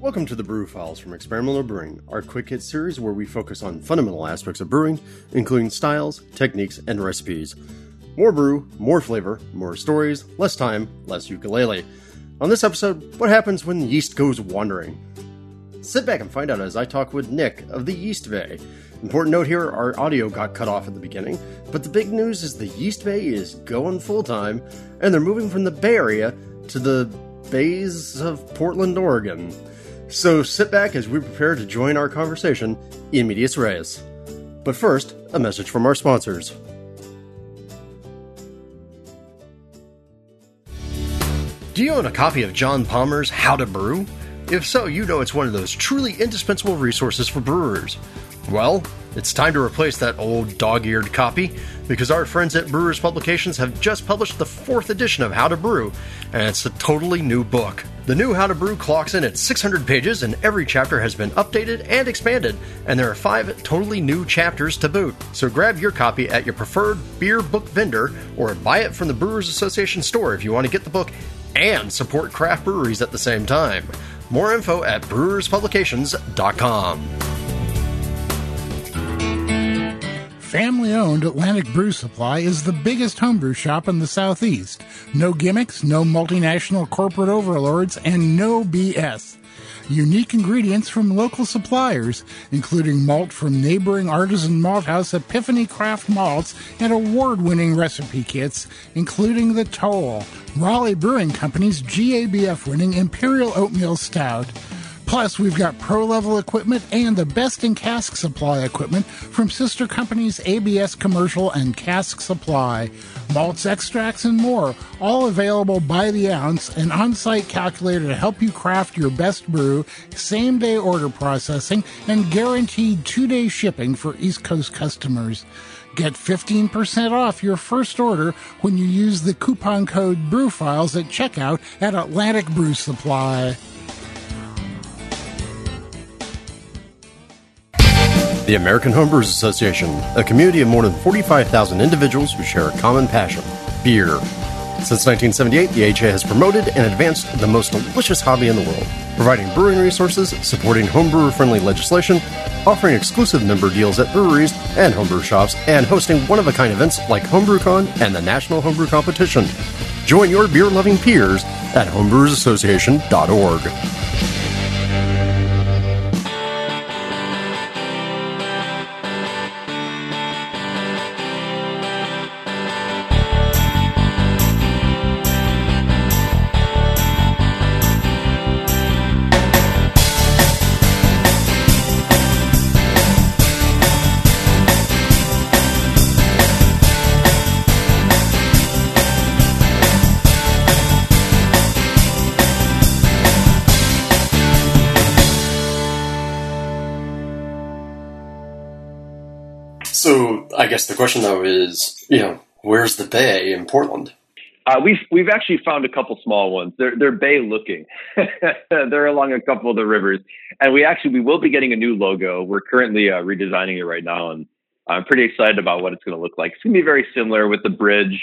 Welcome to the Brew Files from Experimental Brewing, our quick hit series where we focus on fundamental aspects of brewing, including styles, techniques, and recipes. More brew, more flavor, more stories, less time, less ukulele. On this episode, what happens when yeast goes wandering? Sit back and find out as I talk with Nick of the Yeast Bay. Important note here our audio got cut off at the beginning, but the big news is the Yeast Bay is going full time, and they're moving from the Bay Area to the bays of Portland, Oregon. So sit back as we prepare to join our conversation in medias res. But first, a message from our sponsors. Do you own a copy of John Palmer's How to Brew? If so, you know it's one of those truly indispensable resources for brewers. Well, it's time to replace that old dog eared copy because our friends at Brewers Publications have just published the fourth edition of How to Brew, and it's a totally new book. The new How to Brew clocks in at 600 pages, and every chapter has been updated and expanded, and there are five totally new chapters to boot. So grab your copy at your preferred beer book vendor or buy it from the Brewers Association store if you want to get the book and support craft breweries at the same time. More info at brewerspublications.com. Family owned Atlantic Brew Supply is the biggest homebrew shop in the Southeast. No gimmicks, no multinational corporate overlords, and no BS. Unique ingredients from local suppliers, including malt from neighboring artisan malt house Epiphany Craft Malts and award winning recipe kits, including the Toll, Raleigh Brewing Company's GABF winning Imperial Oatmeal Stout. Plus, we've got pro level equipment and the best in cask supply equipment from sister companies ABS Commercial and Cask Supply. Malts, extracts, and more, all available by the ounce, an on site calculator to help you craft your best brew, same day order processing, and guaranteed two day shipping for East Coast customers. Get 15% off your first order when you use the coupon code BREWFILES at checkout at Atlantic Brew Supply. The American Homebrewers Association, a community of more than 45,000 individuals who share a common passion beer. Since 1978, the AHA has promoted and advanced the most delicious hobby in the world, providing brewing resources, supporting homebrewer friendly legislation, offering exclusive member deals at breweries and homebrew shops, and hosting one of a kind events like HomebrewCon and the National Homebrew Competition. Join your beer loving peers at homebrewersassociation.org. question though is, you know, where's the bay in Portland? Uh, we've we've actually found a couple small ones. They're they're bay looking. they're along a couple of the rivers, and we actually we will be getting a new logo. We're currently uh, redesigning it right now, and I'm pretty excited about what it's going to look like. It's going to be very similar with the bridge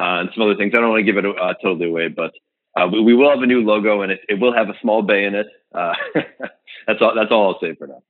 uh, and some other things. I don't want to give it uh, totally away, but uh, we, we will have a new logo, and it, it will have a small bay in it. Uh, that's all. That's all I'll say for now.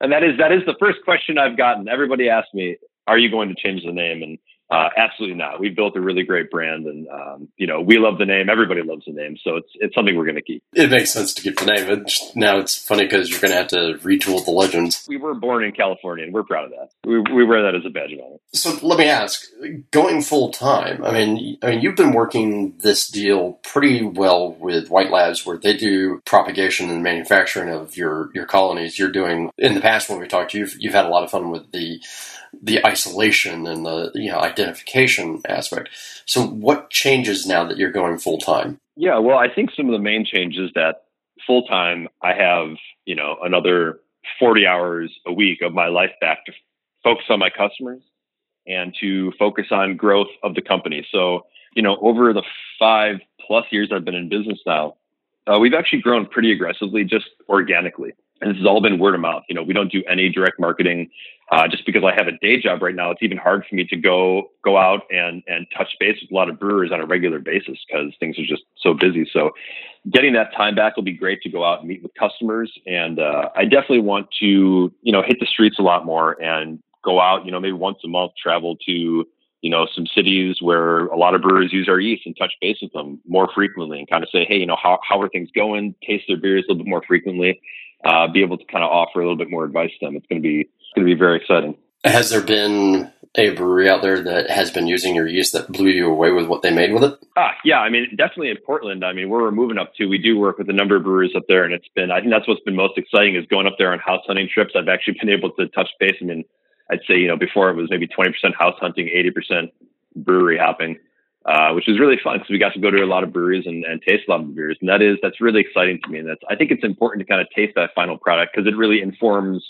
And that is that is the first question I've gotten. Everybody asks me, "Are you going to change the name?" And uh, absolutely not. We've built a really great brand, and um, you know we love the name. Everybody loves the name, so it's it's something we're going to keep. It makes sense to keep the name. It just, now it's funny because you're going to have to retool the legends. We were born in California, and we're proud of that. We, we wear that as a badge of honor. So let me ask, going full time. I mean, I mean, you've been working this deal pretty well with White Labs, where they do propagation and manufacturing of your your colonies. You're doing in the past when we talked you've, you've had a lot of fun with the the isolation and the you know identification aspect. So what changes now that you're going full time? Yeah, well, I think some of the main changes that full time I have, you know, another 40 hours a week of my life back to focus on my customers and to focus on growth of the company. So, you know, over the 5 plus years I've been in business now, Uh, we've actually grown pretty aggressively, just organically, and this has all been word of mouth. You know, we don't do any direct marketing. Uh, just because I have a day job right now, it's even hard for me to go go out and and touch base with a lot of brewers on a regular basis because things are just so busy. So, getting that time back will be great to go out and meet with customers. And uh, I definitely want to you know hit the streets a lot more and go out. You know, maybe once a month, travel to you know, some cities where a lot of brewers use our yeast and touch base with them more frequently and kind of say, hey, you know, how, how are things going? Taste their beers a little bit more frequently, uh, be able to kind of offer a little bit more advice to them. It's going to be, it's going to be very exciting. Has there been a brewery out there that has been using your yeast that blew you away with what they made with it? Ah, yeah. I mean, definitely in Portland. I mean, where we're moving up to, we do work with a number of brewers up there, and it's been. I think that's what's been most exciting is going up there on house hunting trips. I've actually been able to touch base. I mean, I'd say you know before it was maybe twenty percent house hunting, eighty percent brewery hopping, uh, which was really fun because we got to go to a lot of breweries and, and taste a lot of beers. And that is, that's really exciting to me. And that's, I think it's important to kind of taste that final product because it really informs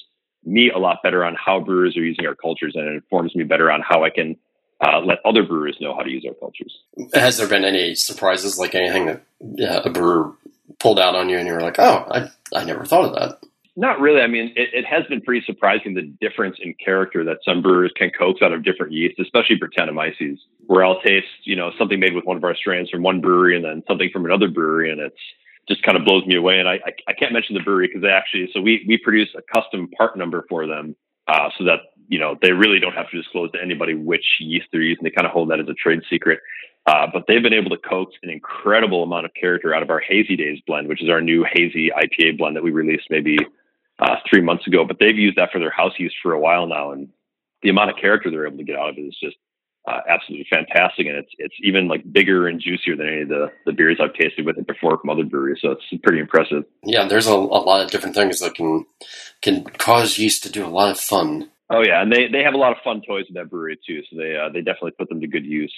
me a lot better on how brewers are using our cultures and it informs me better on how I can uh, let other brewers know how to use our cultures. Has there been any surprises, like anything that yeah, a brewer pulled out on you and you were like, oh, I, I never thought of that? Not really. I mean, it, it, has been pretty surprising the difference in character that some brewers can coax out of different yeasts, especially Brettanomyces, where I'll taste, you know, something made with one of our strains from one brewery and then something from another brewery, and it's just kind of blows me away. And I, I, I can't mention the brewery because they actually, so we, we produce a custom part number for them uh, so that, you know, they really don't have to disclose to anybody which yeast they're using. They kind of hold that as a trade secret. Uh, but they've been able to coax an incredible amount of character out of our Hazy Days blend, which is our new hazy IPA blend that we released maybe uh, three months ago, but they've used that for their house use for a while now, and the amount of character they're able to get out of it is just uh, absolutely fantastic, and it's it's even like bigger and juicier than any of the the beers I've tasted with it before from other breweries. So it's pretty impressive. Yeah, there's a, a lot of different things that can can cause yeast to do a lot of fun. Oh yeah, and they they have a lot of fun toys in that brewery too. So they uh, they definitely put them to good use.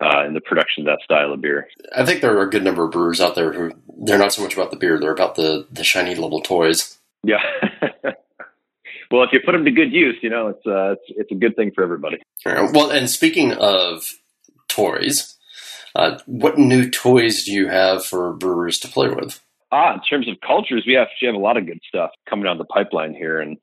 Uh, in the production of that style of beer, I think there are a good number of brewers out there who they're not so much about the beer; they're about the the shiny little toys. Yeah. well, if you put them to good use, you know, it's uh, it's it's a good thing for everybody. Well, and speaking of toys, uh, what new toys do you have for brewers to play with? Ah, in terms of cultures, we actually have a lot of good stuff coming down the pipeline here, and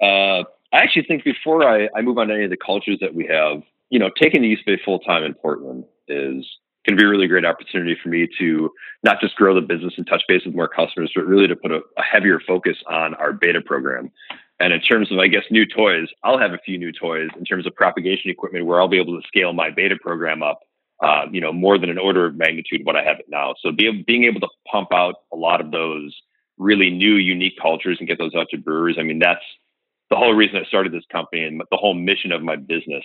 uh, I actually think before I, I move on to any of the cultures that we have, you know, taking the Yeast Bay full time in Portland is going to be a really great opportunity for me to not just grow the business and touch base with more customers, but really to put a, a, heavier focus on our beta program. And in terms of, I guess, new toys, I'll have a few new toys in terms of propagation equipment where I'll be able to scale my beta program up, uh, you know, more than an order of magnitude what I have it now. So be, being able to pump out a lot of those really new, unique cultures and get those out to brewers. I mean, that's the whole reason I started this company and the whole mission of my business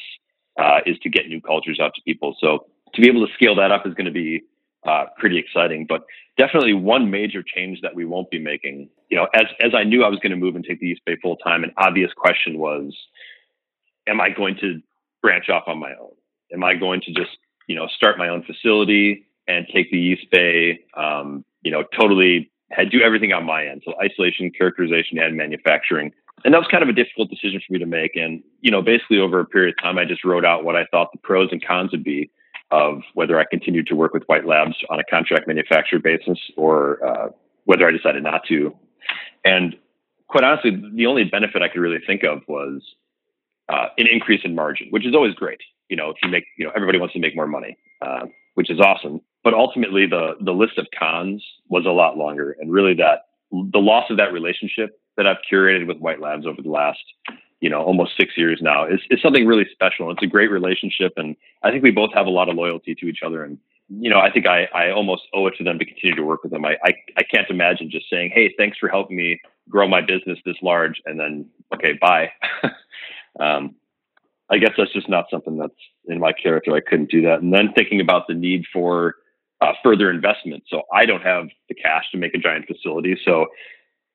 uh, is to get new cultures out to people. So to be able to scale that up is going to be uh, pretty exciting. But definitely one major change that we won't be making. You know, as as I knew I was going to move and take the Yeast Bay full time, an obvious question was, am I going to branch off on my own? Am I going to just you know start my own facility and take the Yeast Bay, um, you know, totally had do everything on my end, so isolation, characterization, and manufacturing. And that was kind of a difficult decision for me to make. And you know, basically over a period of time, I just wrote out what I thought the pros and cons would be of whether I continued to work with White Labs on a contract manufacturer basis or uh, whether I decided not to. And quite honestly, the only benefit I could really think of was uh, an increase in margin, which is always great. You know, if you make, you know, everybody wants to make more money, uh, which is awesome. But ultimately, the the list of cons was a lot longer, and really that the loss of that relationship that I've curated with White Labs over the last you know almost six years now is, is something really special. It's a great relationship, and I think we both have a lot of loyalty to each other. And you know, I think I, I almost owe it to them to continue to work with them. I, I, I can't imagine just saying, "Hey, thanks for helping me grow my business this large," and then okay, bye. um, I guess that's just not something that's in my character. I couldn't do that. And then thinking about the need for uh, further investment. So I don't have the cash to make a giant facility. So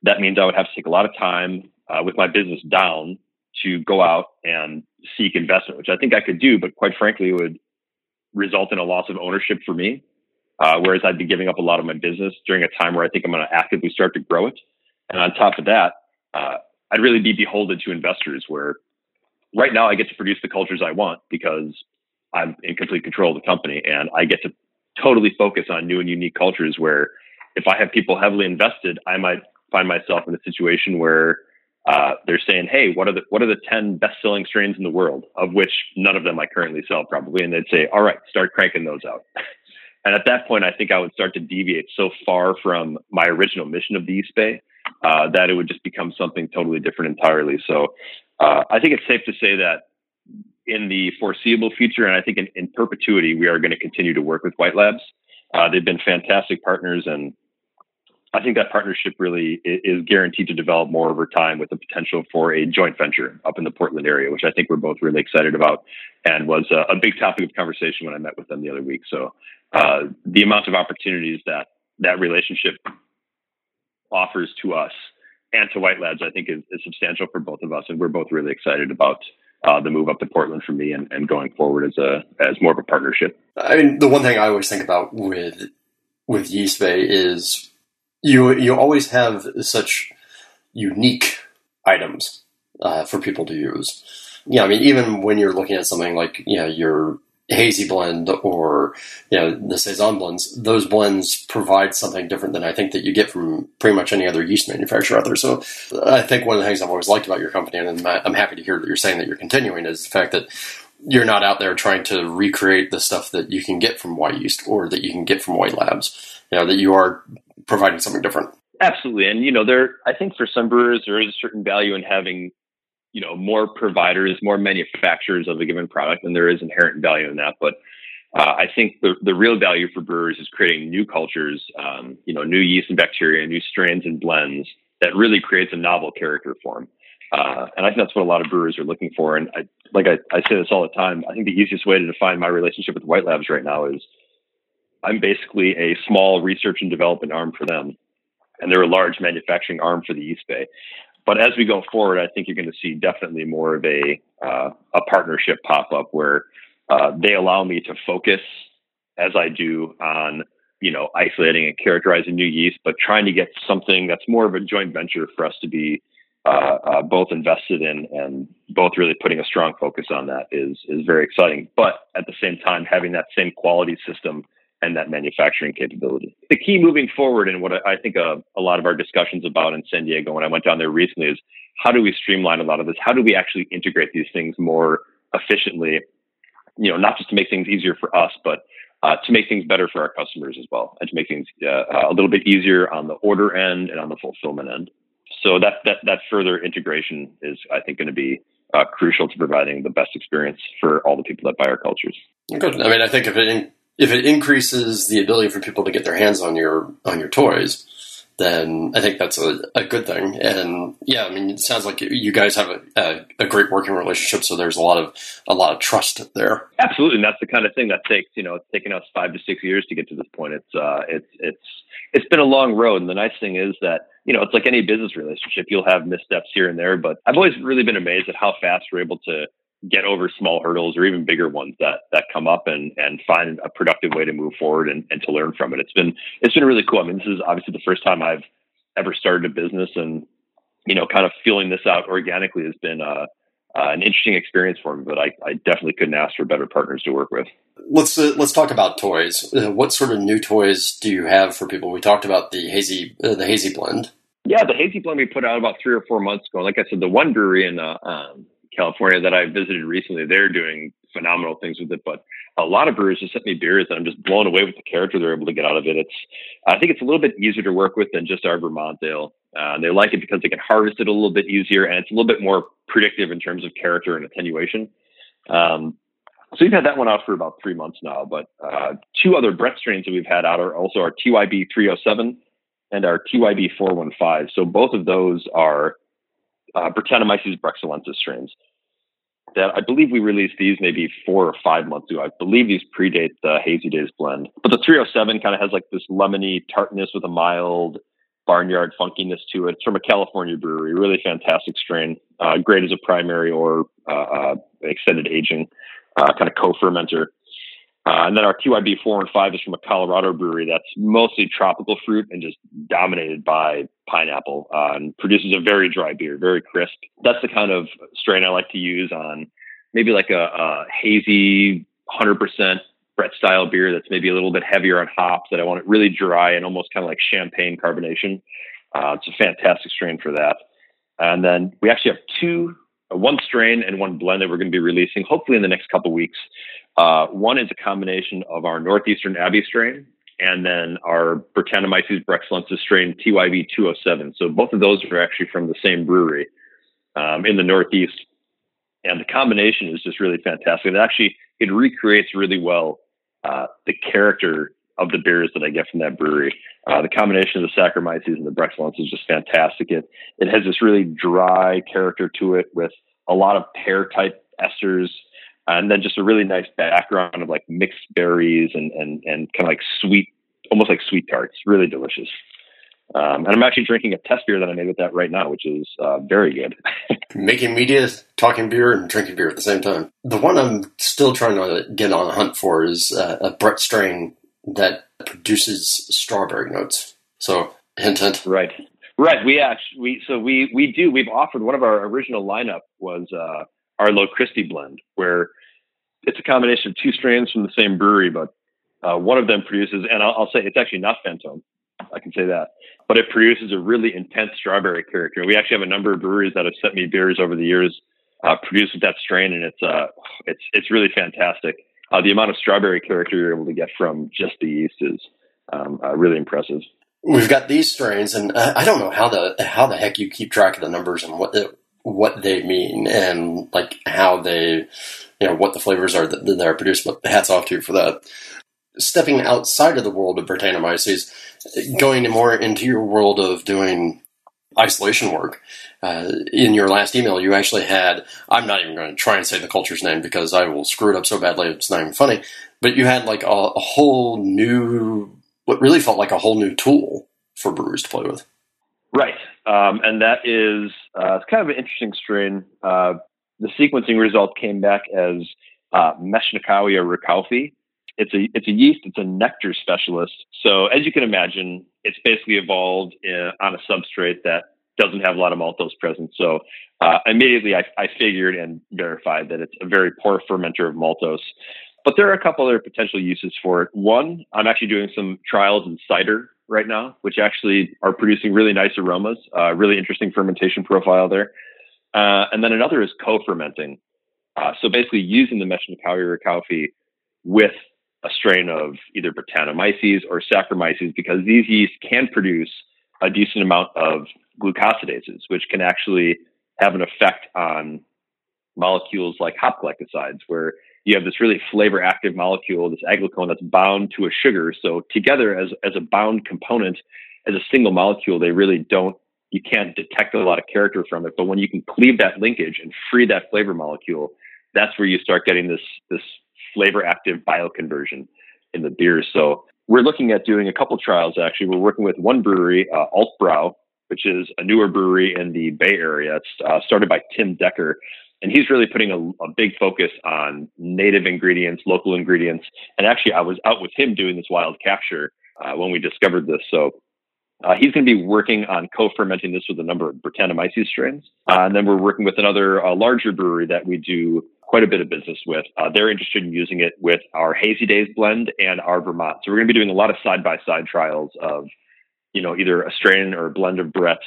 that means I would have to take a lot of time uh, with my business down to go out and seek investment, which I think I could do, but quite frankly, would result in a loss of ownership for me. Uh, whereas I'd be giving up a lot of my business during a time where I think I'm going to actively start to grow it. And on top of that, uh, I'd really be beholden to investors where right now I get to produce the cultures I want because I'm in complete control of the company and I get to totally focus on new and unique cultures where if I have people heavily invested, I might find myself in a situation where uh, they're saying, "Hey, what are the what are the ten best selling strains in the world?" Of which none of them I currently sell, probably, and they'd say, "All right, start cranking those out." and at that point, I think I would start to deviate so far from my original mission of the Yeast Bay uh, that it would just become something totally different entirely. So, uh, I think it's safe to say that in the foreseeable future, and I think in, in perpetuity, we are going to continue to work with White Labs. Uh, they've been fantastic partners, and I think that partnership really is guaranteed to develop more over time with the potential for a joint venture up in the Portland area, which I think we're both really excited about and was a, big topic of conversation when I met with them the other week. So uh, the amount of opportunities that that relationship offers to us and to White Labs, I think is, is substantial for both of us. And we're both really excited about uh, the move up to Portland for me and, and going forward as a as more of a partnership. I mean, the one thing I always think about with with Yeast Bay is you you always have such unique items uh, for people to use. Yeah, I mean, even when you're looking at something like you know your hazy blend or you know the saison blends, those blends provide something different than I think that you get from pretty much any other yeast manufacturer out there. So I think one of the things I've always liked about your company, and I'm happy to hear that you're saying that you're continuing, is the fact that you're not out there trying to recreate the stuff that you can get from Wyeast or that you can get from White Labs. You know that you are providing something different. Absolutely, and you know, there. I think for some brewers, there is a certain value in having, you know, more providers, more manufacturers of a given product, and there is inherent value in that. But uh, I think the the real value for brewers is creating new cultures, um, you know, new yeast and bacteria, new strains and blends that really creates a novel character form. Uh, and I think that's what a lot of brewers are looking for. And I, like I, I say this all the time, I think the easiest way to define my relationship with White Labs right now is I'm basically a small research and development arm for them, and they're a large manufacturing arm for the Yeast Bay. But as we go forward, I think you're going to see definitely more of a uh, a partnership pop up where uh, they allow me to focus as I do on you know isolating and characterizing new yeast, but trying to get something that's more of a joint venture for us to be uh, uh, both invested in and both really putting a strong focus on that is is very exciting. But at the same time, having that same quality system and that manufacturing capability. The key moving forward, and what I think a, a, lot of our discussions about in San Diego when I went down there recently, is how do we streamline a lot of this? How do we actually integrate these things more efficiently? You know, not just to make things easier for us, but uh, to make things better for our customers as well, and to make things uh, a little bit easier on the order end and on the fulfillment end. So that that that further integration is, I think, going to be uh, crucial to providing the best experience for all the people that buy our cultures. Good. I mean, I think if it if it increases the ability for people to get their hands on your on your toys, then I think that's a, a good thing. And yeah, I mean, it sounds like you guys have a, a, a, great working relationship. So there's a lot of a lot of trust there. Absolutely, and that's the kind of thing that takes you know it's taken us five to six years to get to this point. It's uh, it's it's it's been a long road, and the nice thing is that you know it's like any business relationship. You'll have missteps here and there, but I've always really been amazed at how fast we're able to get over small hurdles or even bigger ones that that come up and and find a productive way to move forward and, and to learn from it. It's been it's been really cool. I mean, this is obviously the first time I've ever started a business and you know, kind of feeling this out organically has been uh, uh, an interesting experience for me. But I, I definitely couldn't ask for better partners to work with. Let's uh, let's talk about toys. Uh, what sort of new toys do you have for people? We talked about the hazy uh, the hazy blend. Yeah, the hazy blend we put out about three or four months ago. Like I said, the one brewery in uh, um, California that I visited recently, they're doing phenomenal things with it. But a lot of brewers just sent me beers and I'm just blown away with the character they're able to get out of it. It's, I think it's a little bit easier to work with than just our Vermont ale. Uh, they like it because they can harvest it a little bit easier and it's a little bit more predictive in terms of character and attenuation. Um, so we've had that one out for about three months now, but uh, two other Brett strains that we've had out are also our TYB 307 and our TYB 415. So both of those are uh, Brettanomyces bruxellensis strains that I believe we released these maybe four or five months ago. I believe these predate the Hazy Days blend. But the 307 kind of has like this lemony tartness with a mild barnyard funkiness to it. It's from a California brewery, really fantastic strain, uh, great as a primary or uh, uh, extended aging uh, kind of co-fermenter. Uh, and then our TYB four and five is from a Colorado brewery that's mostly tropical fruit and just dominated by pineapple uh, and produces a very dry beer, very crisp. That's the kind of strain I like to use on maybe like a, a hazy, 100% Brett style beer that's maybe a little bit heavier on hops that I want it really dry and almost kind of like champagne carbonation. Uh, it's a fantastic strain for that. And then we actually have two, uh, one strain and one blend that we're going to be releasing hopefully in the next couple weeks. Uh, one is a combination of our Northeastern Abbey strain and then our Brettanomyces bruxellensis strain TYB 207. So both of those are actually from the same brewery um, in the Northeast. And the combination is just really fantastic. It actually, it recreates really well uh, the character of the beers that I get from that brewery. Uh, the combination of the Saccharomyces and the Bruxellensis is just fantastic. It it has this really dry character to it with a lot of pear type esters, and then just a really nice background of like mixed berries and and and kind of like sweet, almost like sweet tarts. Really delicious. Um, and I'm actually drinking a test beer that I made with that right now, which is uh, very good. Making media, talking beer, and drinking beer at the same time. The one I'm still trying to get on a hunt for is uh, a Brett strain that produces strawberry notes. So hint, hint. Right, right. We actually, we so we we do. We've offered one of our original lineup was uh, our Lochristi blend, where it's a combination of two strains from the same brewery, but uh, one of them produces, and I'll, I'll say it's actually not Fantôme. I can say that, but it produces a really intense strawberry character. We actually have a number of breweries that have sent me beers over the years uh, produced with that strain, and it's uh, it's it's really fantastic uh, the amount of strawberry character you're able to get from just the yeast is um, uh, really impressive. We've got these strains, and I don't know how the how the heck you keep track of the numbers and what what they mean, and like how they, you know, what the flavors are that, that are produced. But hats off to you for that. Stepping outside of the world of Brettanomyces, going more into your world of doing isolation work. Uh, in your last email, you actually had, I'm not even going to try and say the culture's name because I will screw it up so badly it's not even funny, but you had like a, a whole new, what really felt like a whole new tool for brewers to play with. Right. Um, and that is, uh, it's kind of an interesting strain. Uh, the sequencing result came back as uh, Metschnikowia reukaufii. It's a, it's a yeast, it's a nectar specialist. So as you can imagine, it's basically evolved in, on a substrate that doesn't have a lot of maltose present. So uh, immediately I, I, figured and verified that it's a very poor fermenter of maltose. But there are a couple other potential uses for it. One, I'm actually doing some trials in cider right now, which actually are producing really nice aromas, uh, really interesting fermentation profile there. Uh, and then another is co-fermenting. Uh, so basically using the Metschnikowia reukaufii with a strain of either Brettanomyces or Saccharomyces because these yeasts can produce a decent amount of glucosidases, which can actually have an effect on molecules like hop glycosides, where you have this really flavor active molecule, this aglycone that's bound to a sugar. So together as, as a bound component, as a single molecule, they really don't, you can't detect a lot of character from it. But when you can cleave that linkage and free that flavor molecule, that's where you start getting this, this flavor active bioconversion in the beers. So we're looking at doing a couple trials actually. We're working with one brewery, uh, Altbrau, which is a newer brewery in the Bay Area. It's uh, started by Tim Decker, and he's really putting a, a, big focus on native ingredients, local ingredients. And actually, I was out with him doing this wild capture uh, when we discovered this. So uh, he's going to be working on co-fermenting this with a number of Brettanomyces strains. Uh, and then we're working with another uh, larger brewery that we do quite a bit of business with. Uh, they're interested in using it with our Hazy Days blend and our Vermont. So we're going to be doing a lot of side-by-side trials of, you know, either a strain or a blend of Brett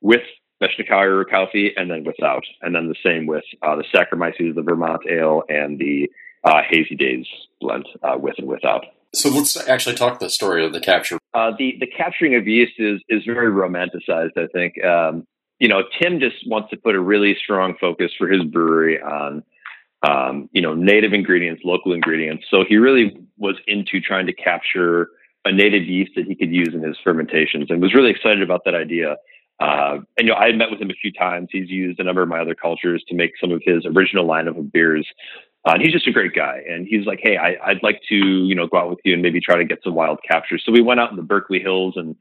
with Metschnikowia reukaufii and then without. And then the same with uh, the Saccharomyces, the Vermont Ale, and the uh, Hazy Days blend with and without. So let's actually talk the story of the capture. Uh, the the capturing of yeast is is very romanticized. I think um, you know Tim just wants to put a really strong focus for his brewery on um, you know native ingredients, local ingredients. So he really was into trying to capture a native yeast that he could use in his fermentations, and was really excited about that idea. Uh, and you know, I had met with him a few times. He's used a number of my other cultures to make some of his original lineup of beers. Uh, and he's just a great guy. And he's like, hey, I, would like to, you know, go out with you and maybe try to get some wild captures. So we went out in the Berkeley Hills and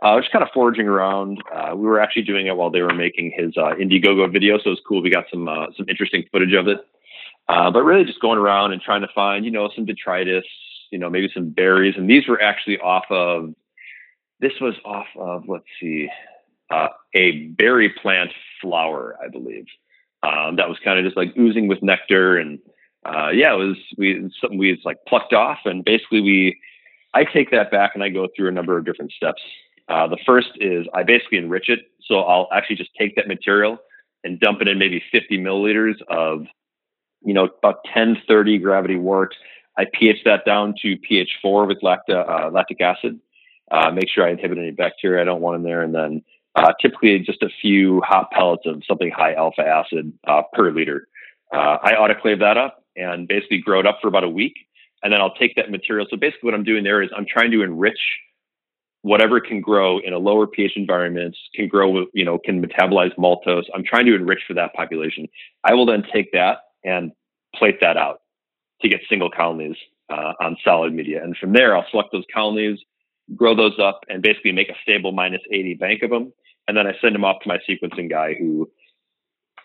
uh, just kind of foraging around. Uh, we were actually doing it while they were making his uh, Indiegogo video, so it was cool. We got some uh, some interesting footage of it. Uh, but really, just going around and trying to find, you know, some detritus, you know, maybe some berries. And these were actually off of. This was off of let's see, uh, a berry plant flower, I believe. Um, that was kind of just like oozing with nectar and uh, yeah, it was we something we like plucked off, and basically we I take that back and I go through a number of different steps. Uh, the first is I basically enrich it, so I'll actually just take that material and dump it in maybe 50 milliliters of you know about 10 30 gravity wort. I pH that down to pH 4 with lacta, uh, lactic acid. Uh, make sure I inhibit any bacteria I don't want in there, and then uh, typically just a few hop pellets of something high alpha acid uh, per liter. Uh, I autoclave that up and basically grow it up for about a week. And then I'll take that material. So basically, what I'm doing there is I'm trying to enrich whatever can grow in a lower pH environment, can grow, you know, can metabolize maltose. I'm trying to enrich for that population. I will then take that and plate that out to get single colonies uh, on solid media. And from there, I'll select those colonies, grow those up, and basically make a stable minus 80 bank of them. And then I send them off to my sequencing guy who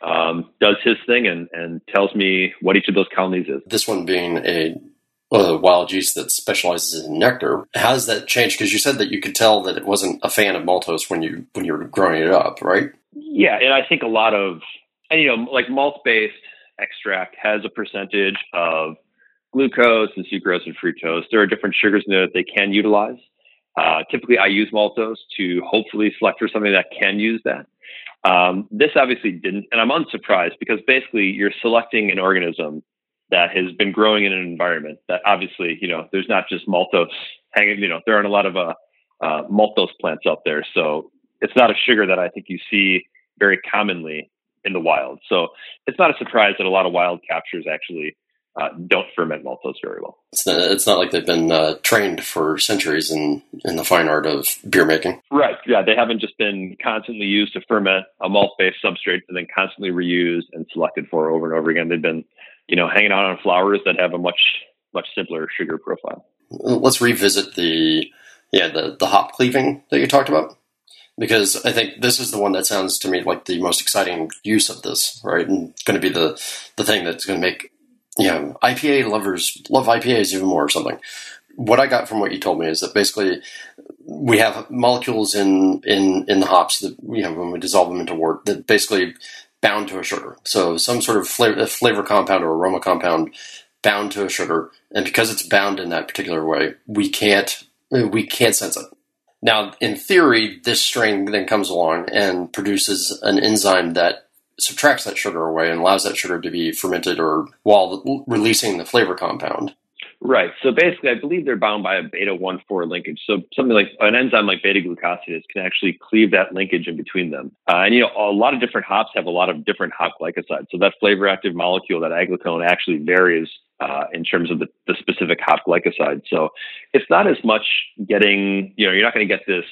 um, does his thing and, and tells me what each of those colonies is. This one being a, wild yeast that specializes in nectar. How does that change? Because you said that you could tell that it wasn't a fan of maltose when you when you were growing it up, right? Yeah, and I think a lot of and you know like malt based extract has a percentage of glucose and sucrose and fructose. There are different sugars in there that they can utilize. Uh, typically, I use maltose to hopefully select for something that can use that. Um, this obviously didn't, and I'm unsurprised because basically you're selecting an organism that has been growing in an environment that obviously, you know, there's not just maltose hanging, you know, there aren't a lot of uh, uh, maltose plants out there. So it's not a sugar that I think you see very commonly in the wild. So it's not a surprise that a lot of wild captures actually uh, don't ferment maltose very well. It's not, it's not like they've been uh, trained for centuries in, in the fine art of beer making. Right. Yeah. They haven't just been constantly used to ferment a malt based substrate and then constantly reused and selected for over and over again. They've been, you know, hanging out on flowers that have a much, much simpler sugar profile. Let's revisit the, yeah, the, the hop cleaving that you talked about because I think this is the one that sounds to me like the most exciting use of this, right? And going to be the the thing that's going to make know, IPA lovers love IPAs even more or something. What I got from what you told me is that basically we have molecules in in in the hops that you know when we dissolve them into wort that basically bound to a sugar. So some sort of flavor, flavor compound or aroma compound bound to a sugar, and because it's bound in that particular way, we can't we can't sense it. Now, in theory, this strain then comes along and produces an enzyme that subtracts that sugar away and allows that sugar to be fermented or while releasing the flavor compound. Right. So basically, I believe they're bound by a beta 1 4 linkage. So something like an enzyme like beta glucosidase can actually cleave that linkage in between them. Uh, and, you know, a lot of different hops have a lot of different hop glycosides. So that flavor active molecule, that aglycone, actually varies uh, in terms of the, the specific hop glycoside. So it's not as much getting, you know, you're not going to get this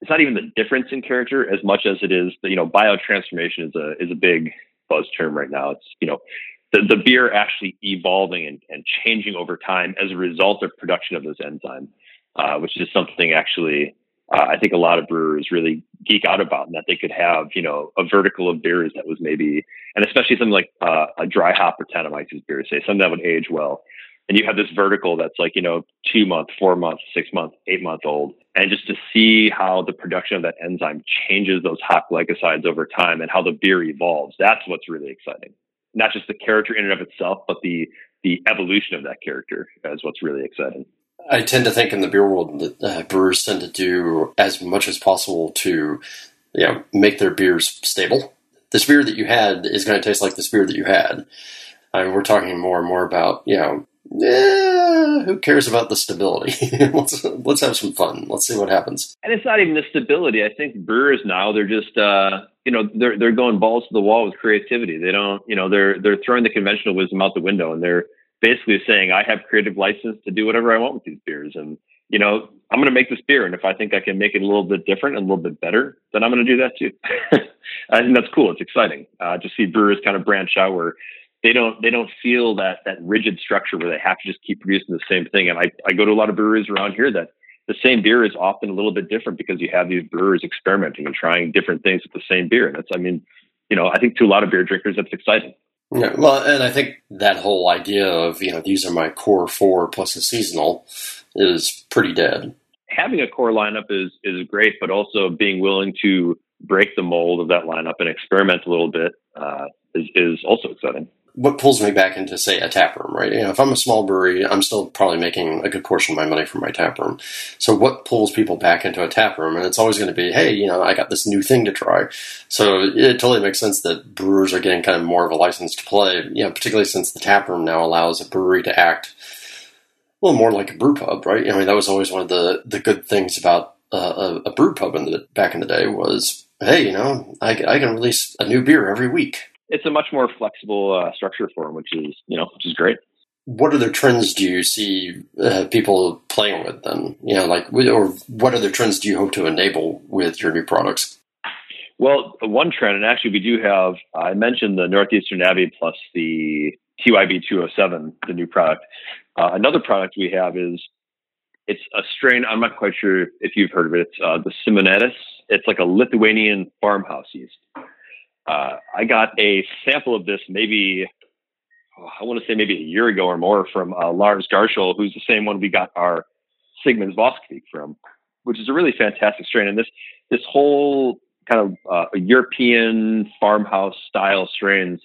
it's not even the difference in character as much as it is you know, biotransformation is a, is a big buzz term right now. It's, you know, the, the beer actually evolving and, and changing over time as a result of production of those enzymes, uh, which is something actually uh, I think a lot of brewers really geek out about, and that they could have, you know, a vertical of beers that was maybe, and especially something like uh, a dry hop or Brettanomyces beer, say something that would age well, and you have this vertical that's like you know two month four month six month eight month old and just to see how the production of that enzyme changes those hop glycosides over time and how the beer evolves that's what's really exciting not just the character in and of itself but the the evolution of that character is what's really exciting I tend to think in the beer world that uh, brewers tend to do as much as possible to, you know, make their beers stable. This beer that you had is going to taste like this beer that you had. I mean, we're talking more and more about, you know, eh, who cares about the stability? let's let's have some fun. Let's see what happens. And it's not even the stability. I think brewers now they're just uh, you know they're they're going balls to the wall with creativity. They don't you know they're they're throwing the conventional wisdom out the window and they're basically saying I have creative license to do whatever I want with these beers and you know I'm going to make this beer and if I think I can make it a little bit different and a little bit better then I'm going to do that too. I think that's cool. It's exciting uh, to see brewers kind of branch out where they don't they don't feel that that rigid structure where they have to just keep producing the same thing. And I, I go to a lot of breweries around here that the same beer is often a little bit different because you have these brewers experimenting and trying different things with the same beer. And that's I mean, you know, I think to a lot of beer drinkers that's exciting. Yeah, well, and I think that whole idea of you know these are my core four plus a seasonal is pretty dead. Having a core lineup is is great, but also being willing to break the mold of that lineup and experiment a little bit uh, is is also exciting. What pulls me back into say a tap room, right? You know, if I'm a small brewery, I'm still probably making a good portion of my money from my tap room. So what pulls people back into a tap room? And it's always going to be, hey, you know, I got this new thing to try. So it totally makes sense that brewers are getting kind of more of a license to play, you know, particularly since the tap room now allows a brewery to act a little more like a brew pub, right? I mean, that was always one of the the good things about uh, a, a brew pub in the back in the day was, hey, you know, I, I can release a new beer every week it's a much more flexible uh, structure for them, which is you know which is great. What other trends do you see uh, people playing with then? You know, like or what other trends do you hope to enable with your new products? Well, one trend, and actually we do have. I mentioned the Northeastern Abbey plus the TYB 207, the new product. Uh, another product we have is it's a strain. I'm not quite sure if you've heard of it. It's uh, the Simonaitis. It's like a Lithuanian farmhouse yeast uh, I got a sample of this maybe oh, I want to say maybe a year ago or more from uh, Lars Garshol, who's the same one we got our Sigmund's Voss Kveik from, which is a really fantastic strain. And this this whole kind of uh, European farmhouse style strains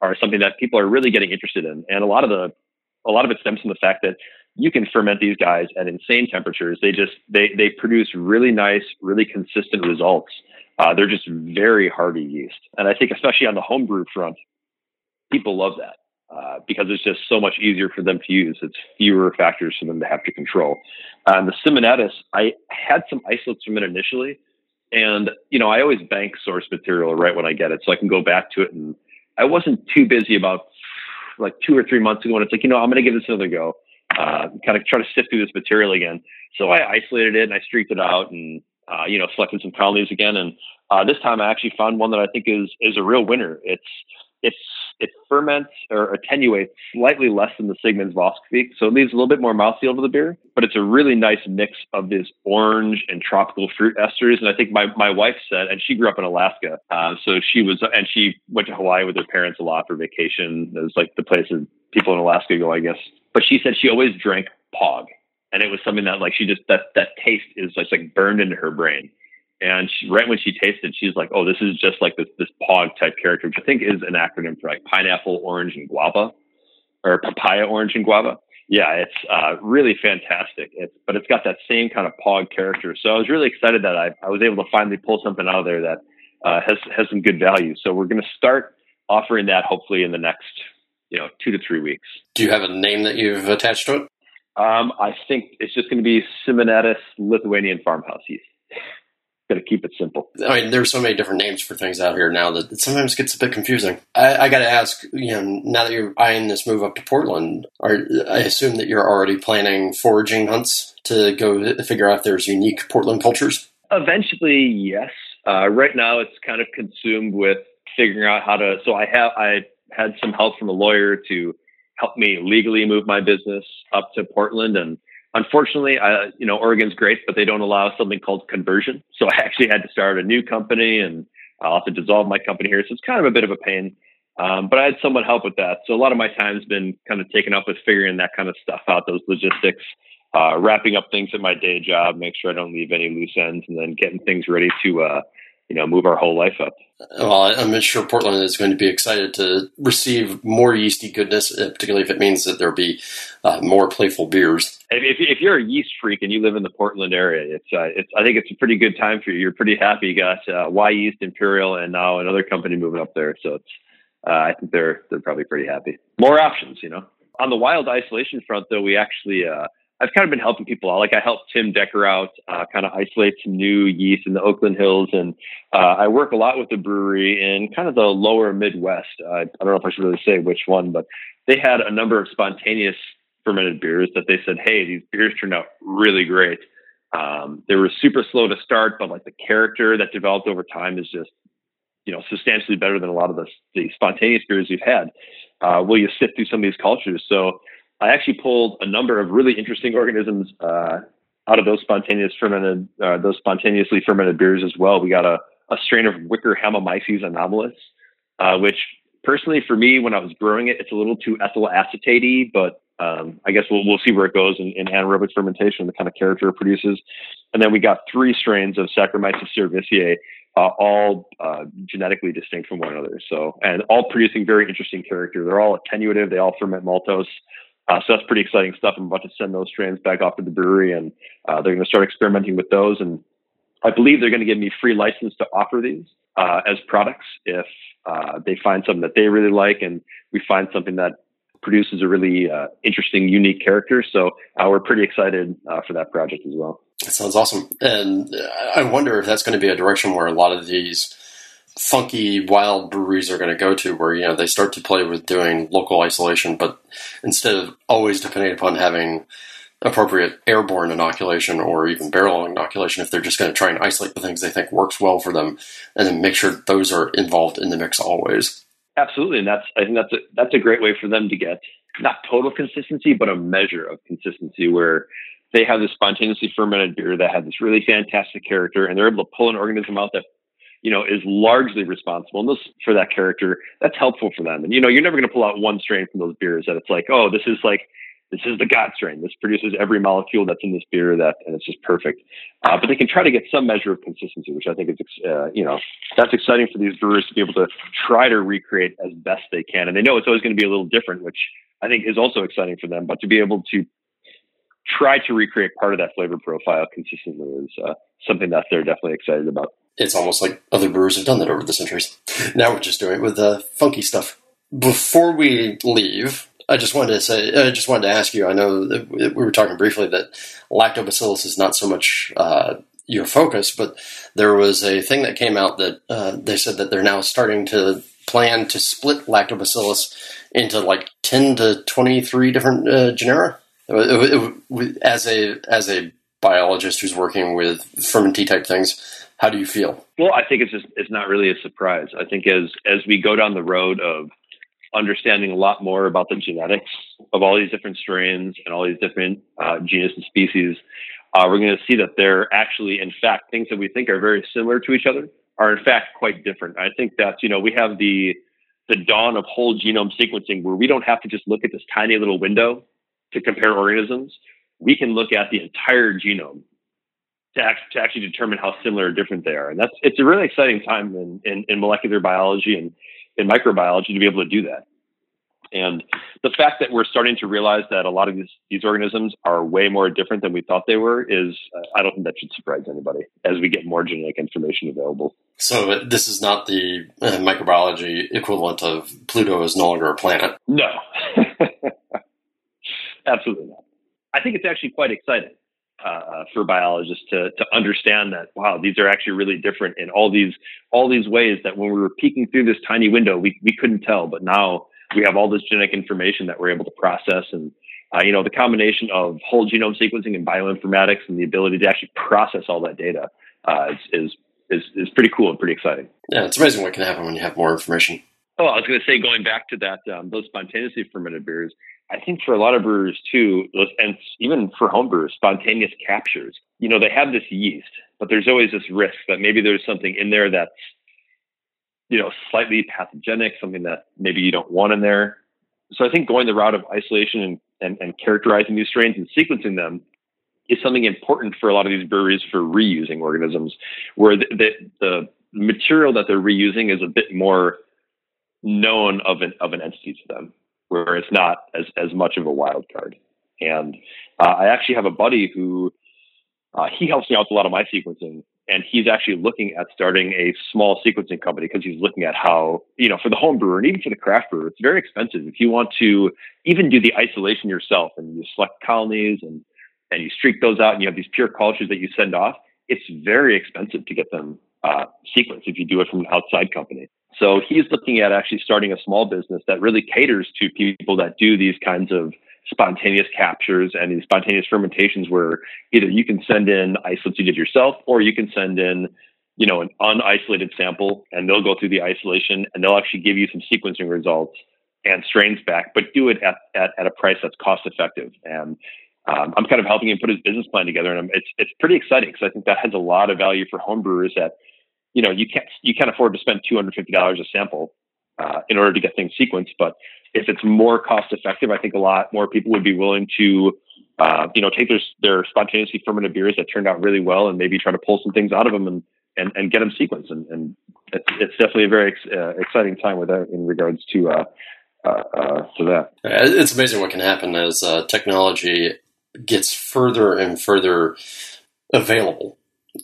are something that people are really getting interested in, and a lot of the a lot of it stems from the fact that you can ferment these guys at insane temperatures. They just they they produce really nice, really consistent results. Uh, they're just very hardy yeast, and I think especially on the homebrew front, people love that uh, because it's just so much easier for them to use. It's fewer factors for them to have to control. Um, the Simonaitis, I had some isolates from it initially, and you know I always bank source material right when I get it, so I can go back to it. And I wasn't too busy about like two or three months ago, and it's like you know I'm going to give this another go. Uh, kind of try to sift through this material again. So I isolated it and I streaked it out and uh, you know, selected some colonies again. And uh, this time I actually found one that I think is is a real winner. It's it's it ferments or attenuates slightly less than the Sigmund's Voss Kveik, so it leaves a little bit more mouthfeel to the beer. But it's a really nice mix of this orange and tropical fruit esters. And I think my my wife said, and she grew up in Alaska, uh, so she was, and she went to Hawaii with her parents a lot for vacation. It was like the place that people in Alaska go, I guess. But she said she always drank Pog and it was something that like she just that that taste is just like burned into her brain. And she, right when she tasted, she's like, "Oh, this is just like this this Pog type character, which I think is an acronym for like pineapple, orange, and guava, or papaya, orange, and guava." Yeah, it's uh, really fantastic. It's but it's got that same kind of Pog character. So I was really excited that I, I was able to finally pull something out of there that uh, has has some good value. So we're going to start offering that hopefully in the next you know two to three weeks. Do you have a name that you've attached to it? Um, I think it's just going to be Simonaitis Lithuanian farmhouse yeast. Got to keep it simple. I mean, there's so many different names for things out here now that it sometimes gets a bit confusing. I, I got to ask, you know, now that you're eyeing this move up to Portland, are I assume that you're already planning foraging hunts to go figure out if there's unique Portland cultures? Eventually, yes. Uh, right now, it's kind of consumed with figuring out how to. So I have I had some help from a lawyer to help me legally move my business up to Portland. And unfortunately, I, you know, Oregon's great, but they don't allow something called conversion. So I actually had to start a new company and I'll have to dissolve my company here. So it's kind of a bit of a pain. Um, but I had someone help with that. So a lot of my time's been kind of taken up with figuring that kind of stuff out, those logistics, uh, wrapping up things at my day job, make sure I don't leave any loose ends, and then getting things ready to, uh, you know, move our whole life up. Well, I'm sure Portland is going to be excited to receive more yeasty goodness, uh, particularly if it means that there'll be uh, more playful beers. If, if, you're a yeast freak and you live in the Portland area, it's, uh, it's I think it's a pretty good time for you. You're pretty happy. You got uh, Wyeast, Imperial, and now another company moving up there. So it's uh, I think they're they're probably pretty happy. More options, you know. On the wild isolation front, though, we actually uh, I've kind of been helping people out. Like I helped Tim Decker out, uh, kind of isolate some new yeast in the Oakland Hills, and uh, I work a lot with the brewery in kind of the lower Midwest. Uh, I don't know if I should really say which one, but they had a number of spontaneous fermented beers that they said, "Hey, these beers turned out really great." Um, they were super slow to start, but like the character that developed over time is just, you know, substantially better than a lot of the, the spontaneous beers we've had. Uh, will you sift through some of these cultures? So I actually pulled a number of really interesting organisms uh, out of those spontaneous fermented, uh, those spontaneously fermented beers as well. We got a, a strain of Wickerhamomyces anomalus, uh, which personally for me, when I was growing it, it's a little too ethyl acetatey, but um, I guess we'll, we'll see where it goes in, in anaerobic fermentation, the kind of character it produces. And then we got three strains of Saccharomyces cerevisiae, uh, all uh, genetically distinct from one another. So, and all producing very interesting character. They're all attenuative. They all ferment maltose. Uh, so that's pretty exciting stuff. I'm about to send those strains back off to the brewery, and uh, they're going to start experimenting with those. And I believe they're going to give me free license to offer these uh, as products if uh, they find something that they really like, and we find something that produces a really uh, interesting, unique character. So uh, we're pretty excited for that project as well. That sounds awesome, and I wonder if that's going to be a direction where a lot of these funky wild breweries are going to go to where you know they start to play with doing local isolation but instead of always depending upon having appropriate airborne inoculation or even barrel inoculation if they're just going to try and isolate the things they think works well for them and then make sure those are involved in the mix always. Absolutely and that's i think that's a that's a great way for them to get not total consistency but a measure of consistency where they have this spontaneously fermented beer that has this really fantastic character and they're able to pull an organism out that you know, is largely responsible this, for that character, that's helpful for them. And, you know, you're never going to pull out one strain from those beers that it's like, oh, this is like, this is the God strain. This produces every molecule that's in this beer that, and it's just perfect. Uh, but they can try to get some measure of consistency, which I think is, uh, you know, that's exciting for these brewers to be able to try to recreate as best they can. And they know it's always going to be a little different, which I think is also exciting for them. But to be able to try to recreate part of that flavor profile consistently is uh, something that they're definitely excited about it's almost like other brewers have done that over the centuries. Now we're just doing it with uh, funky stuff. Before we leave, I just wanted to say, I just wanted to ask you. I know we were talking briefly that lactobacillus is not so much uh, your focus, but there was a thing that came out that uh, they said that they're now starting to plan to split lactobacillus into like ten to twenty three different uh, genera. It, it, as a as a biologist who's working with fermenty type things, how do you feel? Well, I think it's just it's not really a surprise. I think as as we go down the road of understanding a lot more about the genetics of all these different strains and all these different uh, genus and species, uh, we're going to see that they're actually, in fact, things that we think are very similar to each other are in fact quite different. I think that you know we have the the dawn of whole genome sequencing where we don't have to just look at this tiny little window to compare organisms. We can look at the entire genome to, act, to actually determine how similar or different they are. And that's it's a really exciting time in, in, in molecular biology and in microbiology to be able to do that. And the fact that we're starting to realize that a lot of these, these organisms are way more different than we thought they were is, uh, I don't think that should surprise anybody as we get more genetic information available. So this is not the uh, microbiology equivalent of Pluto is no longer a planet. No, absolutely not. I think it's actually quite exciting uh, for biologists to to understand that wow these are actually really different in all these all these ways that when we were peeking through this tiny window we we couldn't tell but now we have all this genetic information that we're able to process and uh, you know the combination of whole genome sequencing and bioinformatics and the ability to actually process all that data uh, is, is is is pretty cool and pretty exciting. Yeah, it's amazing what can happen when you have more information. Oh, I was going to say, going back to that, um, those spontaneously fermented beers, I think for a lot of brewers too, and even for home brewers, spontaneous captures, you know, they have this yeast, but there's always this risk that maybe there's something in there that's, you know, slightly pathogenic, something that maybe you don't want in there. So I think going the route of isolation and, and, and characterizing these strains and sequencing them is something important for a lot of these breweries for reusing organisms, where the, the, the material that they're reusing is a bit more known of an of an entity to them where it's not as, as much of a wild card. And uh, I actually have a buddy who uh, he helps me out with a lot of my sequencing, and he's actually looking at starting a small sequencing company because he's looking at how you know for the home brewer and even for the craft brewer, it's very expensive. If you want to even do the isolation yourself and you select colonies and and you streak those out and you have these pure cultures that you send off, it's very expensive to get them uh, sequenced if you do it from an outside company. So he's looking at actually starting a small business that really caters to people that do these kinds of spontaneous captures and these spontaneous fermentations where either you can send in isolates you did yourself or you can send in you know an unisolated sample and they'll go through the isolation and they'll actually give you some sequencing results and strains back but do it at, at, at a price that's cost effective. And um, I'm kind of helping him put his business plan together and it's it's pretty exciting because I think that has a lot of value for homebrewers that you know, you can't you can't afford to spend two hundred fifty dollars a sample uh, in order to get things sequenced. But if it's more cost effective, I think a lot more people would be willing to uh, you know, take their their spontaneously fermented beers that turned out really well, and maybe try to pull some things out of them and and, and get them sequenced. And, and it's, it's definitely a very ex- uh, exciting time with that in regards to uh, uh, uh to that. It's amazing what can happen as uh, technology gets further and further available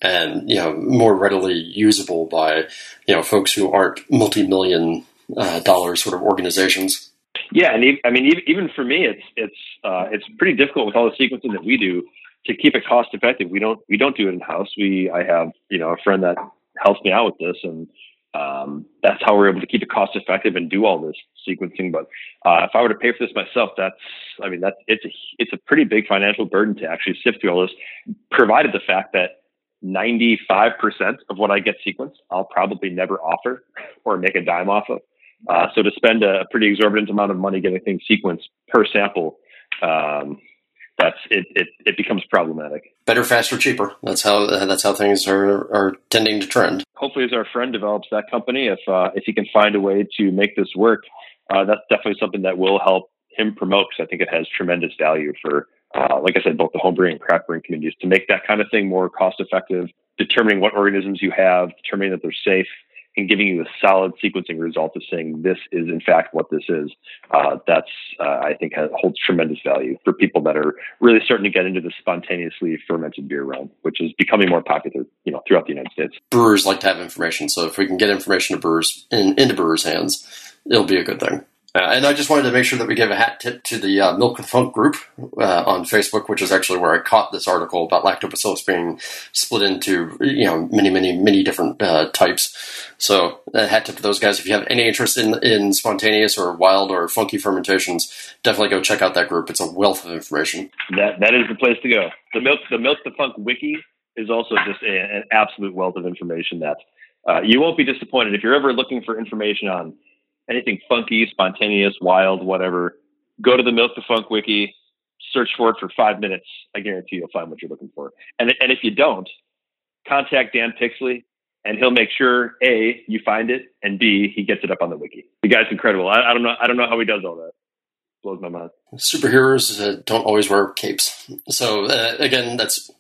and you know more readily usable by you know folks who aren't multi-million uh, dollar sort of organizations. Yeah, and I mean, even for me, it's it's uh, it's pretty difficult with all the sequencing that we do to keep it cost effective. We don't we don't do it in house. We I have you know a friend that helps me out with this, and um, that's how we're able to keep it cost effective and do all this sequencing. But uh, if I were to pay for this myself, that's I mean that's it's a it's a pretty big financial burden to actually sift through all this, provided the fact that 95% of what I get sequenced, I'll probably never offer or make a dime off of. Uh, so to spend a pretty exorbitant amount of money getting things sequenced per sample, um, that's it, it, it becomes problematic. Better, faster, cheaper. That's how that's how things are are tending to trend. Hopefully, as our friend develops that company, if uh, if he can find a way to make this work, uh, that's definitely something that will help him promote because I think it has tremendous value for, uh, like I said, both the homebrewing and craft brewing communities to make that kind of thing more cost effective, determining what organisms you have, determining that they're safe, and giving you a solid sequencing result of saying this is in fact what this is, uh, that's uh, I think has, holds tremendous value for people that are really starting to get into the spontaneously fermented beer realm, which is becoming more popular, you know, throughout the United States. Brewers like to have information, so if we can get information to brewers in, into brewers' hands, it'll be a good thing. Uh, and I just wanted to make sure that we give a hat tip to the uh, Milk the Funk group uh, on Facebook, which is actually where I caught this article about lactobacillus being split into you know many, many, many different uh, types. So a hat tip to those guys. If you have any interest in in spontaneous or wild or funky fermentations, definitely go check out that group. It's a wealth of information. That that is the place to go. The Milk the Milk the Funk wiki is also just a, an absolute wealth of information that uh, you won't be disappointed if you're ever looking for information on anything funky, spontaneous, wild, whatever, go to the Milk the Funk wiki, search for it for five minutes. I guarantee you'll find what you're looking for. And and if you don't, contact Dan Pixley, and he'll make sure a you find it, and b he gets it up on the wiki. The guy's incredible. I, I don't know. I don't know how he does all that. Blows my mind. Superheroes uh, don't always wear capes. So uh, again, that's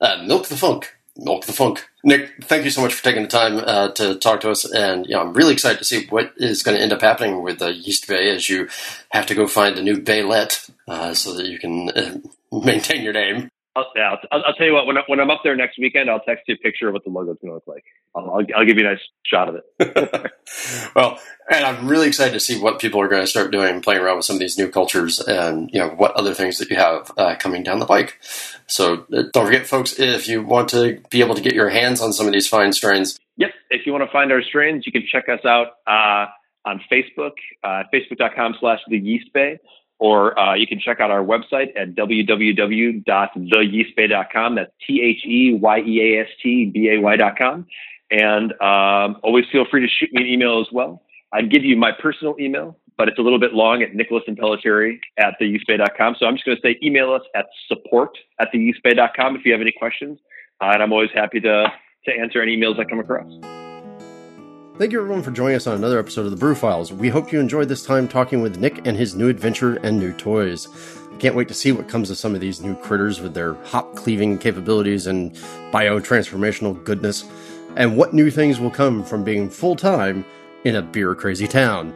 uh, Milk the Funk milk the funk. Nick, thank you so much for taking the time uh, to talk to us, and you know, I'm really excited to see what is going to end up happening with the yeast bay as you have to go find a new baylet uh, so that you can uh, maintain your name. I'll, yeah, I'll, I'll, tell you what. When, I, when I'm up there next weekend, I'll text you a picture of what the logo's going to look like. I'll, I'll, I'll, give you a nice shot of it. well, and I'm really excited to see what people are going to start doing, playing around with some of these new cultures, and you know what other things that you have uh, coming down the pike. So uh, don't forget, folks, if you want to be able to get your hands on some of these fine strains. Yep. If you want to find our strains, you can check us out uh, on Facebook, uh, facebook.com slash the yeast bay or uh, you can check out our website at www.theyeastbay.com. That's T H E Y E A S T B A Y.com. And um, always feel free to shoot me an email as well. I'd give you my personal email, but it's a little bit long at Nicholas Impellitteri at theyeastbay.com. So I'm just going to say email us at support at theyeastbay.com if you have any questions. Uh, and I'm always happy to, to answer any emails I come across. Thank you everyone for joining us on another episode of the Brew Files. We hope you enjoyed this time talking with Nick and his new adventure and new toys. I can't wait to see what comes of some of these new critters with their hop cleaving capabilities and biotransformational goodness, and what new things will come from being full time in a beer crazy town.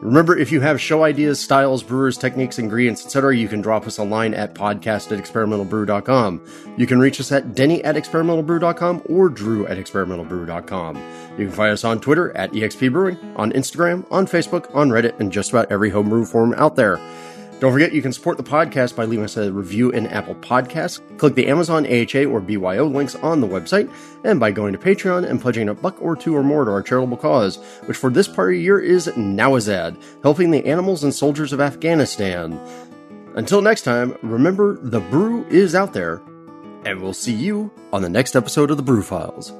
Remember, if you have show ideas, styles, brewers, techniques, ingredients, etc., you can drop us a line at podcast at experimentalbrew.com. You can reach us at denny at experimentalbrew.com or drew at experimentalbrew.com. You can find us on Twitter at expbrewing, on Instagram, on Facebook, on Reddit, and just about every homebrew forum out there. Don't forget you can support the podcast by leaving us a review in Apple Podcasts. Click the Amazon AHA or BYO links on the website, and by going to Patreon and pledging a buck or two or more to our charitable cause, which for this part of the year is Nowzad, helping the animals and soldiers of Afghanistan. Until next time, remember the brew is out there, and we'll see you on the next episode of the Brew Files.